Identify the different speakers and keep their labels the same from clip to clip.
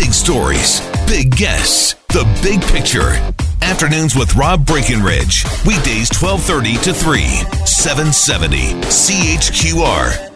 Speaker 1: Big stories, big guests, the big picture. Afternoons with Rob Breckenridge. Weekdays 1230 to 3, 770 CHQR.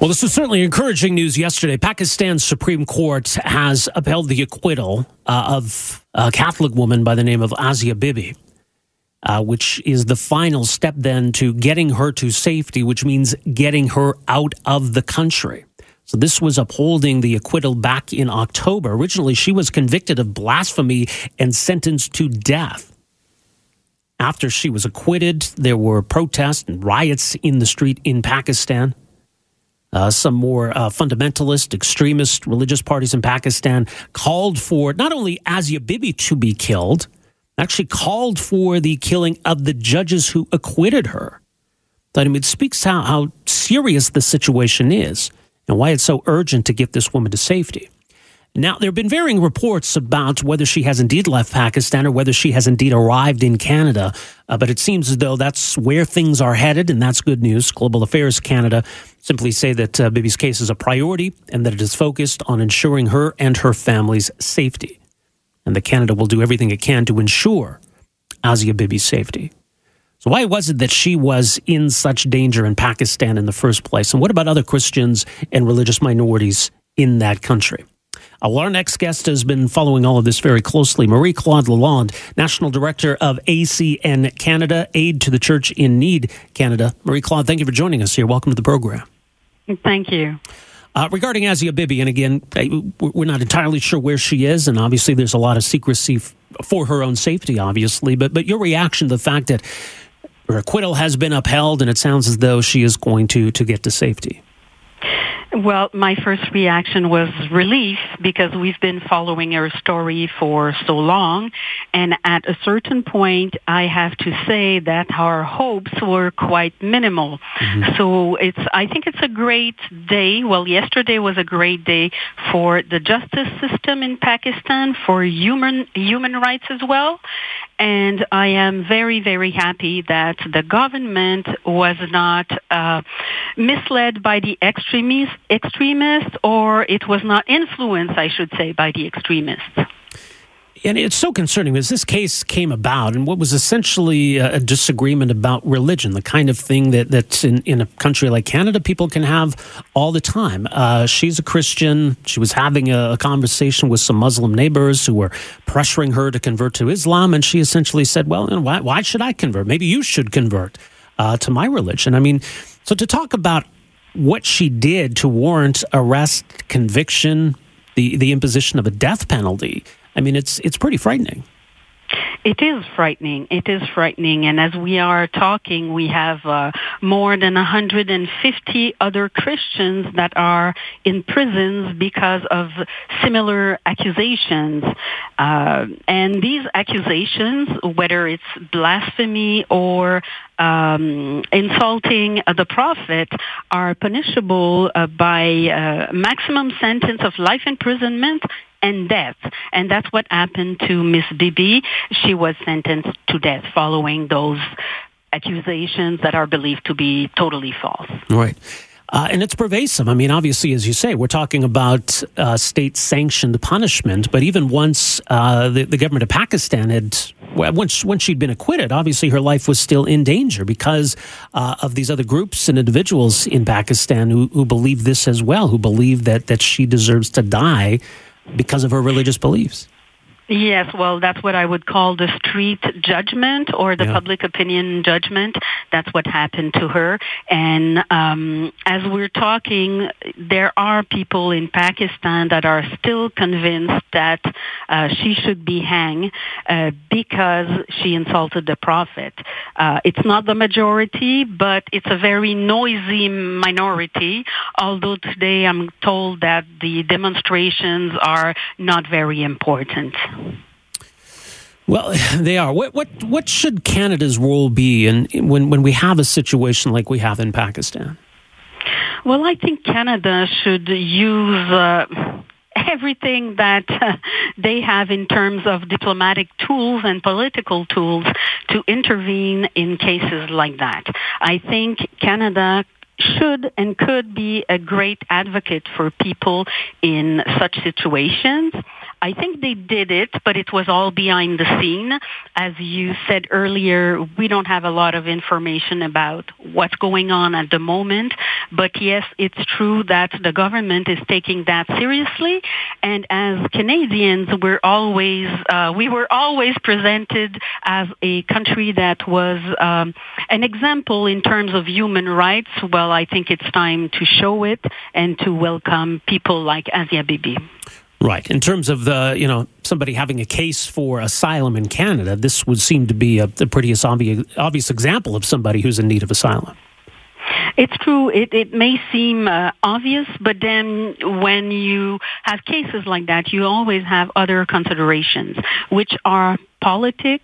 Speaker 2: Well, this was certainly encouraging news yesterday. Pakistan's Supreme Court has upheld the acquittal uh, of a Catholic woman by the name of Asia Bibi, uh, which is the final step then to getting her to safety, which means getting her out of the country. So this was upholding the acquittal back in October. Originally, she was convicted of blasphemy and sentenced to death. After she was acquitted, there were protests and riots in the street in Pakistan. Uh, some more uh, fundamentalist, extremist religious parties in Pakistan called for not only Asia Bibi to be killed, actually called for the killing of the judges who acquitted her. I mean, it speaks how, how serious the situation is and why it's so urgent to get this woman to safety. Now, there have been varying reports about whether she has indeed left Pakistan or whether she has indeed arrived in Canada, uh, but it seems as though that's where things are headed, and that's good news. Global Affairs Canada simply say that uh, Bibi's case is a priority and that it is focused on ensuring her and her family's safety, and that Canada will do everything it can to ensure Asia Bibi's safety. So, why was it that she was in such danger in Pakistan in the first place? And what about other Christians and religious minorities in that country? Our next guest has been following all of this very closely. Marie Claude Lalonde, National Director of ACN Canada, Aid to the Church in Need Canada. Marie Claude, thank you for joining us here. Welcome to the program.
Speaker 3: Thank you.
Speaker 2: Uh, regarding Asia Bibi, and again, we're not entirely sure where she is, and obviously there's a lot of secrecy f- for her own safety, obviously. But but your reaction to the fact that her acquittal has been upheld, and it sounds as though she is going to to get to safety.
Speaker 3: Well, my first reaction was relief because we've been following her story for so long. And at a certain point, I have to say that our hopes were quite minimal. Mm-hmm. So it's, I think it's a great day. Well, yesterday was a great day for the justice system in Pakistan, for human, human rights as well. And I am very, very happy that the government was not uh, misled by the extremists, extremists, or it was not influenced, I should say, by the extremists.
Speaker 2: And it's so concerning because this case came about and what was essentially a disagreement about religion, the kind of thing that, that's in, in a country like Canada people can have all the time. Uh, she's a Christian. She was having a, a, conversation with some Muslim neighbors who were pressuring her to convert to Islam. And she essentially said, Well, why, why, should I convert? Maybe you should convert uh, to my religion. I mean, so to talk about what she did to warrant arrest, conviction, the, the imposition of a death penalty. I mean, it's it's pretty frightening.
Speaker 3: It is frightening. It is frightening. And as we are talking, we have uh, more than 150 other Christians that are in prisons because of similar accusations. Uh, and these accusations, whether it's blasphemy or um, insulting the prophet, are punishable uh, by uh, maximum sentence of life imprisonment and death. And that's what happened to Miss Bibi. She was sentenced to death following those accusations that are believed to be totally false.
Speaker 2: Right. Uh, and it's pervasive. I mean, obviously, as you say, we're talking about uh, state sanctioned punishment. But even once uh, the, the, government of Pakistan had, once, once she'd been acquitted, obviously her life was still in danger because uh, of these other groups and individuals in Pakistan who, who believe this as well, who believe that, that she deserves to die because of her religious beliefs.
Speaker 3: Yes, well, that's what I would call the street judgment or the yeah. public opinion judgment. That's what happened to her. And um, as we're talking, there are people in Pakistan that are still convinced that uh, she should be hanged uh, because she insulted the prophet. Uh, it's not the majority, but it's a very noisy minority. Although today I'm told that the demonstrations are not very important.
Speaker 2: Well, they are. What what what should Canada's role be in, when when we have a situation like we have in Pakistan?
Speaker 3: Well, I think Canada should use. Uh, everything that uh, they have in terms of diplomatic tools and political tools to intervene in cases like that. I think Canada should and could be a great advocate for people in such situations. I think they did it, but it was all behind the scene. As you said earlier, we don't have a lot of information about what's going on at the moment. But yes, it's true that the government is taking that seriously. And as Canadians, we're always, uh, we were always presented as a country that was um, an example in terms of human rights. Well, I think it's time to show it and to welcome people like Asia Bibi.
Speaker 2: Right. In terms of the, you know, somebody having a case for asylum in Canada, this would seem to be a, a pretty obvious, obvious example of somebody who's in need of asylum.
Speaker 3: It's true. It, it may seem uh, obvious, but then when you have cases like that, you always have other considerations, which are politic,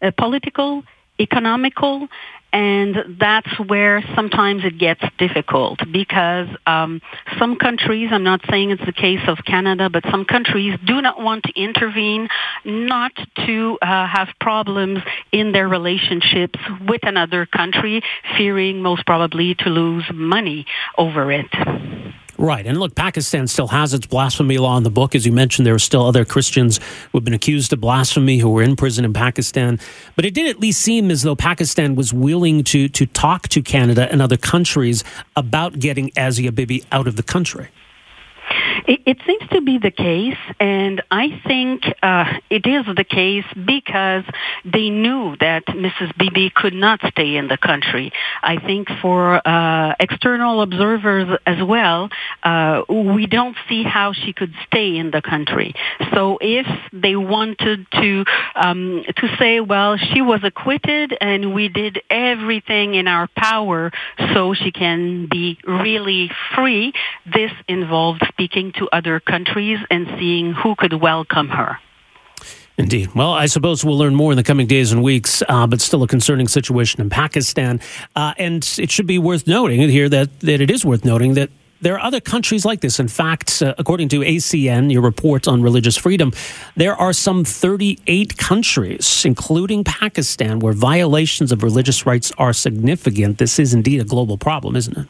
Speaker 3: uh, political, economical, and that's where sometimes it gets difficult because um, some countries, I'm not saying it's the case of Canada, but some countries do not want to intervene, not to uh, have problems in their relationships with another country, fearing most probably to lose money over it.
Speaker 2: Right. And look, Pakistan still has its blasphemy law in the book. As you mentioned, there are still other Christians who have been accused of blasphemy who were in prison in Pakistan. But it did at least seem as though Pakistan was willing to, to talk to Canada and other countries about getting Asia Bibi out of the country.
Speaker 3: It, it seems to be the case, and I think uh, it is the case because they knew that Mrs. Bibi could not stay in the country. I think for uh, external observers as well, uh, we don't see how she could stay in the country. So if they wanted to um, to say, well, she was acquitted and we did everything in our power so she can be really free, this involved speaking to other countries and seeing who could welcome her.
Speaker 2: Indeed. Well, I suppose we'll learn more in the coming days and weeks, uh, but still a concerning situation in Pakistan. Uh, and it should be worth noting here that, that it is worth noting that there are other countries like this. In fact, uh, according to ACN, your report on religious freedom, there are some 38 countries, including Pakistan, where violations of religious rights are significant. This is indeed a global problem, isn't it?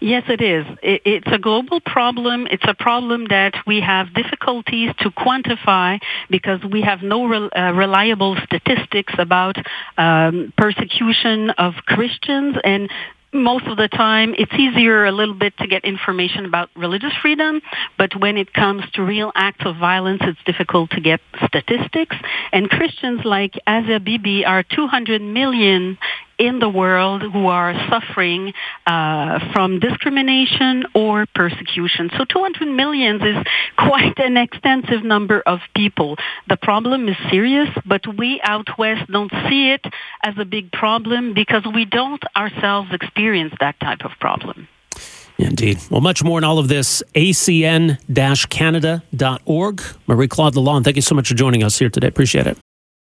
Speaker 3: Yes, it is. It's a global problem. It's a problem that we have difficulties to quantify because we have no re- uh, reliable statistics about um, persecution of Christians and most of the time it's easier a little bit to get information about religious freedom, but when it comes to real acts of violence, it's difficult to get statistics. And Christians like Asia are 200 million in the world who are suffering uh, from discrimination or persecution. So 200 million is quite an extensive number of people. The problem is serious, but we out west don't see it as a big problem because we don't ourselves experience that type of problem.
Speaker 2: Indeed. Well, much more in all of this, acn-canada.org. Marie-Claude Lalonde, thank you so much for joining us here today. Appreciate it.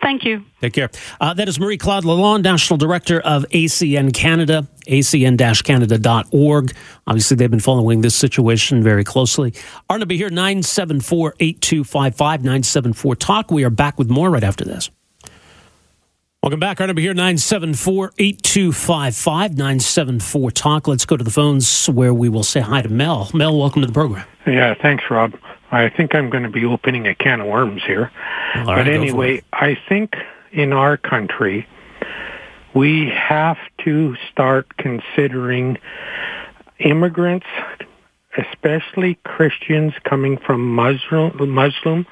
Speaker 3: Thank you.
Speaker 2: Take care. Uh, that is Marie Claude Lalonde, National Director of ACN Canada, acn-canada.org. Obviously, they've been following this situation very closely. Arnaby here, 974-8255, 974-TALK. We are back with more right after this. Welcome back. Arnaby here, 974-8255, 974-TALK. Let's go to the phones where we will say hi to Mel. Mel, welcome to the program.
Speaker 4: Yeah, thanks, Rob. I think I'm going to be opening a can of worms here. But
Speaker 2: right, for
Speaker 4: anyway. I think in our country, we have to start considering immigrants, especially Christians coming from Muslim, Muslim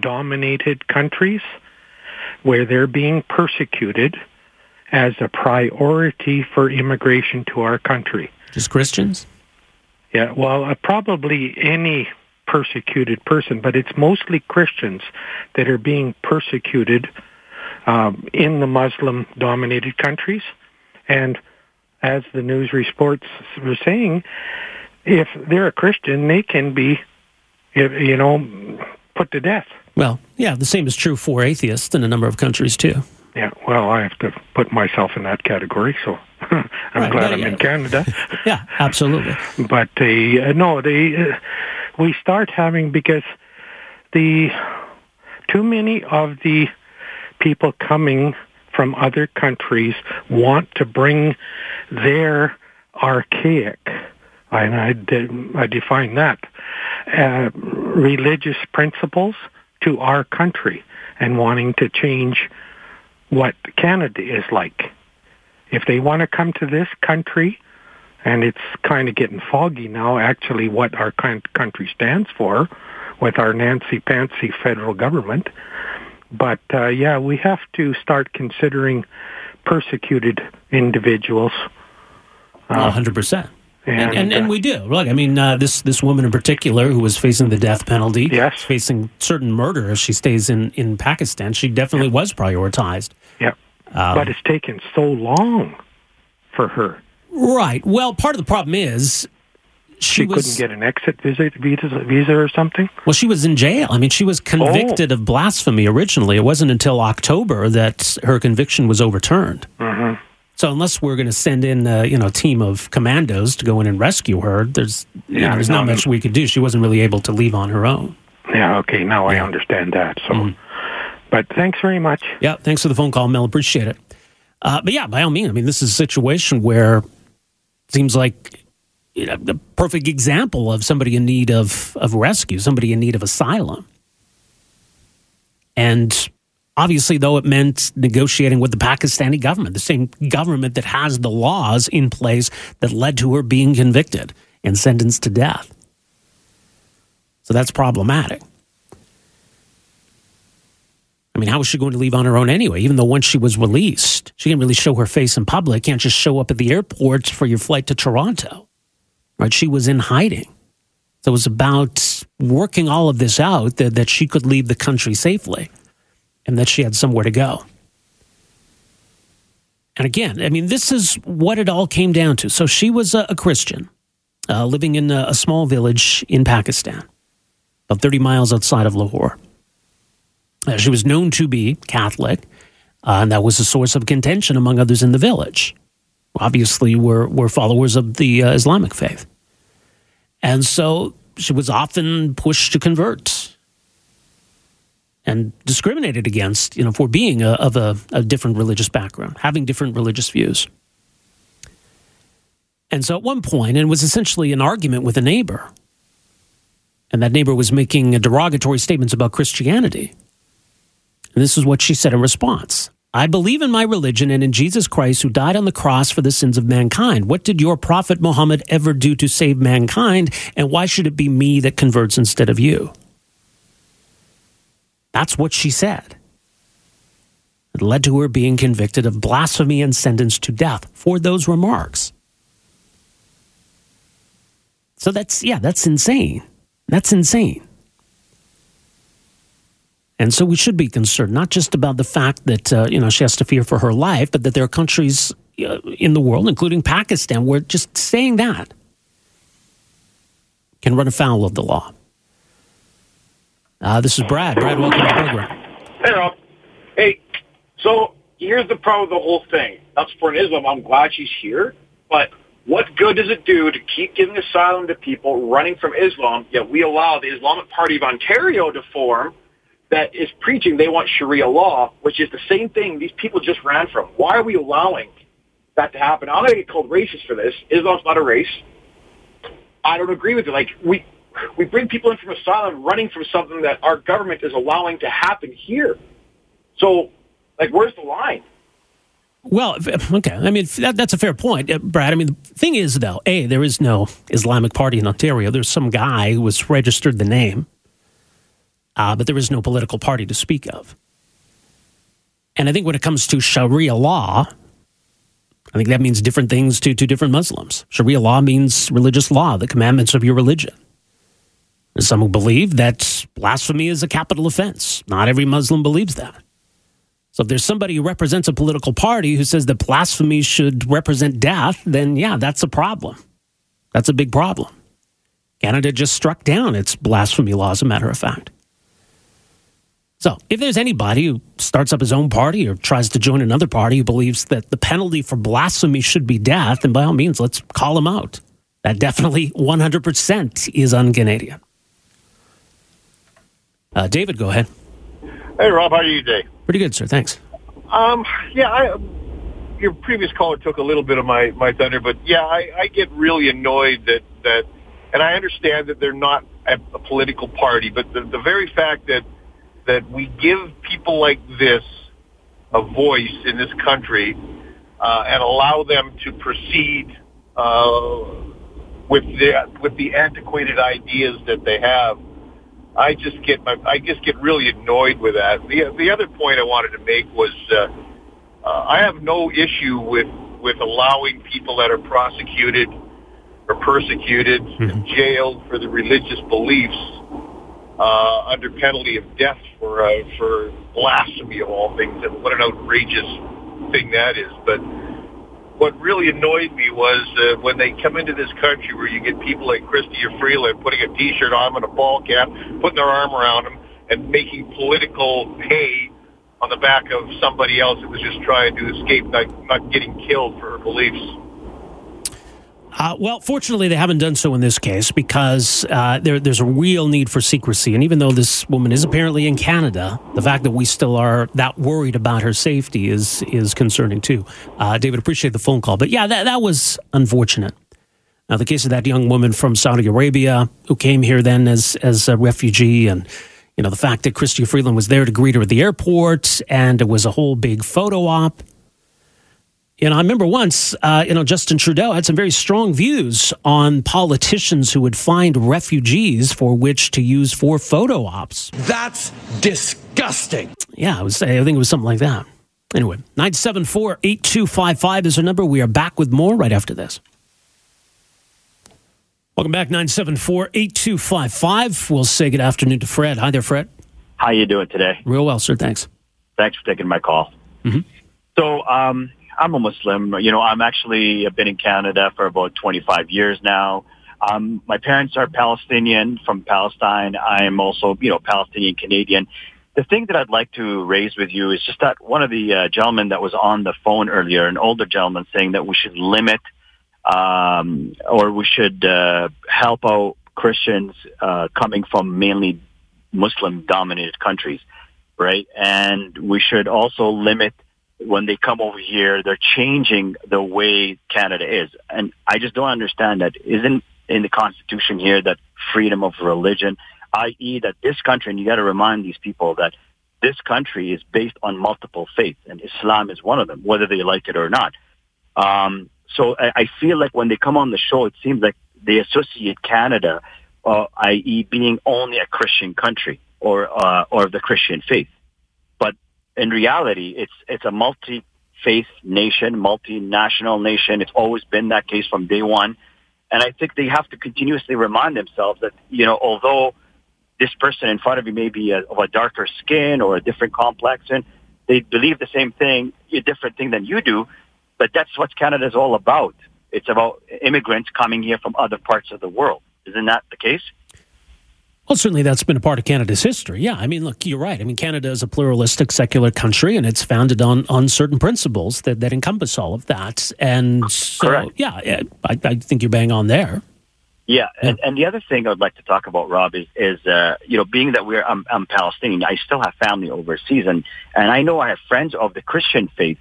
Speaker 4: dominated countries where they're being persecuted as a priority for immigration to our country.
Speaker 2: Just Christians?
Speaker 4: Yeah, well, uh, probably any persecuted person, but it's mostly Christians that are being persecuted um, in the Muslim-dominated countries. And as the news reports were saying, if they're a Christian, they can be, you know, put to death.
Speaker 2: Well, yeah, the same is true for atheists in a number of countries, too.
Speaker 4: Yeah, well, I have to put myself in that category, so I'm
Speaker 2: Right,
Speaker 4: glad I'm in Canada.
Speaker 2: Yeah, absolutely.
Speaker 4: but they uh, no they uh, we start having because the too many of the people coming from other countries want to bring their archaic and I, I define that uh, religious principles to our country and wanting to change what Canada is like. If they want to come to this country and it's kind of getting foggy now actually what our country stands for with our Nancy Pantsy federal government. But uh, yeah, we have to start considering persecuted individuals.
Speaker 2: Hundred percent. And,
Speaker 4: and,
Speaker 2: and, and
Speaker 4: uh,
Speaker 2: we do. Look, I mean, uh, this this woman in particular who was facing the death penalty,
Speaker 4: Yes.
Speaker 2: facing certain murder as she stays in, in Pakistan, she definitely was prioritized.
Speaker 4: Yeah,
Speaker 2: Um,
Speaker 4: but it's taken so long for her.
Speaker 2: Right. Well, part of the problem is she,
Speaker 4: She,
Speaker 2: was
Speaker 4: couldn't get an exit visa, visa, visa or something.
Speaker 2: well, she was in jail. I mean, she was convicted
Speaker 4: Oh.
Speaker 2: of blasphemy originally. It wasn't until October that her conviction was overturned.
Speaker 4: Mm-hmm.
Speaker 2: So unless we're going to send in, uh, you know, a team of commandos to go in and rescue her, there's you
Speaker 4: Yeah,
Speaker 2: know, there's
Speaker 4: no,
Speaker 2: not much we could do. She wasn't really able to leave on her own.
Speaker 4: Yeah, okay, now I understand that. So,
Speaker 2: Mm.
Speaker 4: but thanks very much.
Speaker 2: Yeah, thanks for the phone call, Mel. Appreciate it. Uh, but yeah, by all means, I mean, this is a situation where seems like you know, the perfect example of somebody in need of, of rescue, somebody in need of asylum. And obviously, though, it meant negotiating with the Pakistani government, the same government that has the laws in place that led to her being convicted and sentenced to death. So that's problematic. I mean, how was she going to leave on her own anyway? Even though once she was released, she can't really show her face in public. Can't just show up at the airport for your flight to Toronto, right? She was in hiding. So it was about working all of this out that, that she could leave the country safely and that she had somewhere to go. And again, I mean, this is what it all came down to. So she was a, a Christian uh, living in a, a small village in Pakistan, about 30 miles outside of Lahore. Uh, she was known to be Catholic, uh, and that was a source of contention among others in the village. Obviously, were were followers of the uh, Islamic faith, and so she was often pushed to convert and discriminated against, you know, for being a, of a, a different religious background, having different religious views. And so, at one point, and it was essentially an argument with a neighbor, and that neighbor was making derogatory statements about Christianity. And this is what she said in response I believe in my religion and in Jesus Christ who died on the cross for the sins of mankind. What did your prophet Muhammad ever do to save mankind? And why should it be me that converts instead of you? That's what she said. It led to her being convicted of blasphemy and sentenced to death for those remarks. So that's, yeah, that's insane. That's insane. And so we should be concerned, not just about the fact that uh, you know she has to fear for her life, but that there are countries uh, in the world, including Pakistan, where just saying that can run afoul of the law. Uh, this is Brad. Brad, welcome to the program.
Speaker 5: Hey, Rob. Hey, So here's the problem with the whole thing. That's for an Islam. I'm glad she's here, but what good does it do to keep giving asylum to people running from Islam, yet we allow the Islamic Party of Ontario to form that is preaching they want Sharia law, which is the same thing these people just ran from. Why are we allowing that to happen? I'm going to get called racist for this. Islam's not a race. I don't agree with it. Like we we bring people in from asylum running from something that our government is allowing to happen here. So, like, where's the line?
Speaker 2: Well, okay. I mean, that, that's a fair point, uh, Brad. I mean, the thing is, though, A, there is no Islamic Party in Ontario. There's some guy who has registered the name, uh, but there is no political party to speak of. And I think when it comes to Sharia law, I think that means different things to, to different Muslims. Sharia law means religious law, the commandments of your religion. Some who believe that blasphemy is a capital offense. Not every Muslim believes that. So if there's somebody who represents a political party who says that blasphemy should represent death, then yeah, that's a problem. That's a big problem. Canada just struck down its blasphemy law, as a matter of fact. So if there's anybody who starts up his own party or tries to join another party who believes that the penalty for blasphemy should be death, then by all means, let's call him out. That definitely 100% is un Canadian. Uh, David, go ahead.
Speaker 6: Hey, Rob, how are you today?
Speaker 2: Pretty good, sir. Thanks.
Speaker 6: Um, yeah, I, your previous caller took a little bit of my, my thunder, but yeah, I, I get really annoyed that, that, and I understand that they're not a, a political party, but the, the very fact that, that we give people like this a voice in this country uh, and allow them to proceed uh, with the with the antiquated ideas that they have I just get my I just get really annoyed with that. The the other point I wanted to make was uh, uh, I have no issue with with allowing people that are prosecuted or persecuted mm-hmm. and jailed for the religious beliefs uh, under penalty of death for uh, for blasphemy of all things. And what an outrageous thing that is! But what really annoyed me was uh, when they come into this country where you get people like Chrystia Freeland putting a T-shirt on and a ball cap, putting their arm around them, and making political hay on the back of somebody else that was just trying to escape not, not getting killed for her beliefs.
Speaker 2: Uh, well, fortunately, they haven't done so in this case because uh, there, there's a real need for secrecy. And even though this woman is apparently in Canada, the fact that we still are that worried about her safety is is concerning too. Uh, David, appreciate the phone call, but yeah, that that was unfortunate. Now, the case of that young woman from Saudi Arabia who came here then as as a refugee, and you know the fact that Chrystia Freeland was there to greet her at the airport, and it was a whole big photo op. You know, I remember once, uh, you know, Justin Trudeau had some very strong views on politicians who would find refugees for which to use for photo ops.
Speaker 7: That's disgusting.
Speaker 2: Yeah, I was. I think it was something like that. Anyway, 974 8255 is our number. We are back with more right after this. Welcome back, 974 8255. We'll say good afternoon to Fred. Hi there, Fred.
Speaker 8: How you doing today?
Speaker 2: Real well, sir. Thanks.
Speaker 8: Thanks for taking my call. Mm-hmm. So, um, I'm a Muslim. You know, I'm actually I've been in Canada for about 25 years now. Um, my parents are Palestinian from Palestine. I'm also, you know, Palestinian Canadian. The thing that I'd like to raise with you is just that one of the uh, gentlemen that was on the phone earlier, an older gentleman, saying that we should limit um, or we should uh, help out Christians uh, coming from mainly Muslim-dominated countries, right? And we should also limit when they come over here, they're changing the way Canada is. And I just don't understand that. Isn't in the Constitution here that freedom of religion, i.e. that this country, and you got to remind these people that this country is based on multiple faiths, and Islam is one of them, whether they like it or not. Um, so I, I feel like when they come on the show, it seems like they associate Canada, uh, i.e., being only a Christian country or uh, or the Christian faith in reality, it's it's a multi faith nation, multinational nation. It's always been that case from day one. And I think they have to continuously remind themselves that, you know, although this person in front of you may be a, of a darker skin or a different complexion, they believe the same thing, a different thing than you do. But that's what Canada is all about. It's about immigrants coming here from other parts of the world. Isn't that the case?
Speaker 2: Well, certainly that's been a part of Canada's history. Yeah, I mean, look, you're right. I mean, Canada is a pluralistic, secular country, and it's founded on on certain principles that, that encompass all of that. And so,
Speaker 8: Correct.
Speaker 2: yeah, I, I think you're bang on there.
Speaker 8: Yeah, and, and the other thing I'd like to talk about, Rob, is is uh, you know being that we're I'm, I'm Palestinian, I still have family overseas, and and I know I have friends of the Christian faith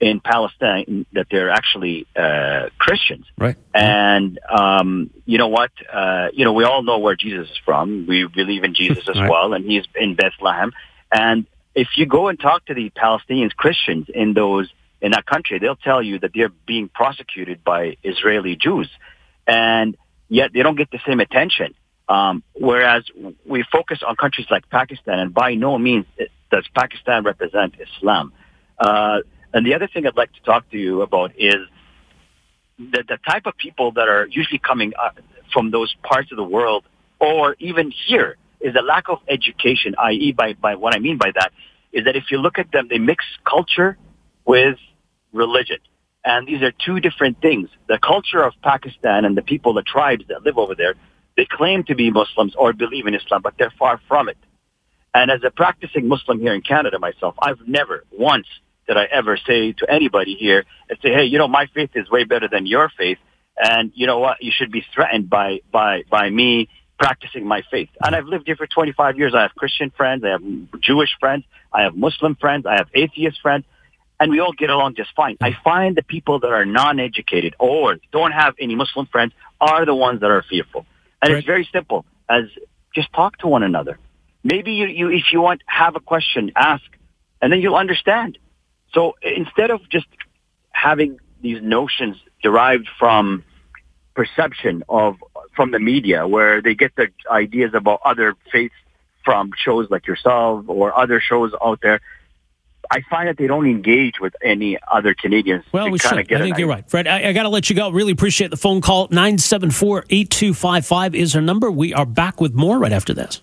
Speaker 8: in Palestine that they're actually uh, Christians,
Speaker 2: Right.
Speaker 8: and um, you know what? Uh, you know we all know where Jesus is from. We believe in Jesus as
Speaker 2: Right.
Speaker 8: well, and he's in Bethlehem. And if you go and talk to the Palestinians Christians in those in that country, they'll tell you that they're being prosecuted by Israeli Jews, and yet they don't get the same attention. Um, whereas we focus on countries like Pakistan, and by no means does Pakistan represent Islam. Uh, and the other thing I'd like to talk to you about is the, the type of people that are usually coming uh, from those parts of the world, or even here, is a lack of education. I.e., by by what I mean by that is that if you look at them, they mix culture with religion. And these are two different things. The culture of Pakistan and the people, the tribes that live over there, they claim to be Muslims or believe in Islam, but they're far from it. And as a practicing Muslim here in Canada myself, I've never once did I ever say to anybody here and say, hey, you know, my faith is way better than your faith. And you know what? You should be threatened by, by, by me practicing my faith. And I've lived here for 25 years. I have Christian friends. I have Jewish friends. I have Muslim friends. I have atheist friends. And we all get along just fine. I find the people that are non-educated or don't have any Muslim friends are the ones that are fearful. And
Speaker 2: Right.
Speaker 8: it's very simple as just talk to one another. Maybe you, you, if you want, have a question, ask, and then you'll understand. So instead of just having these notions derived from perception of from the media, where they get their ideas about other faiths from shows like yourself or other shows out there, I find that they don't engage with any other Canadians.
Speaker 2: Well,
Speaker 8: to
Speaker 2: we should.
Speaker 8: get
Speaker 2: I think you're right. Fred, I, I got to let you go. Really appreciate the phone call. 974 8255 is our number. We are back with more right after this.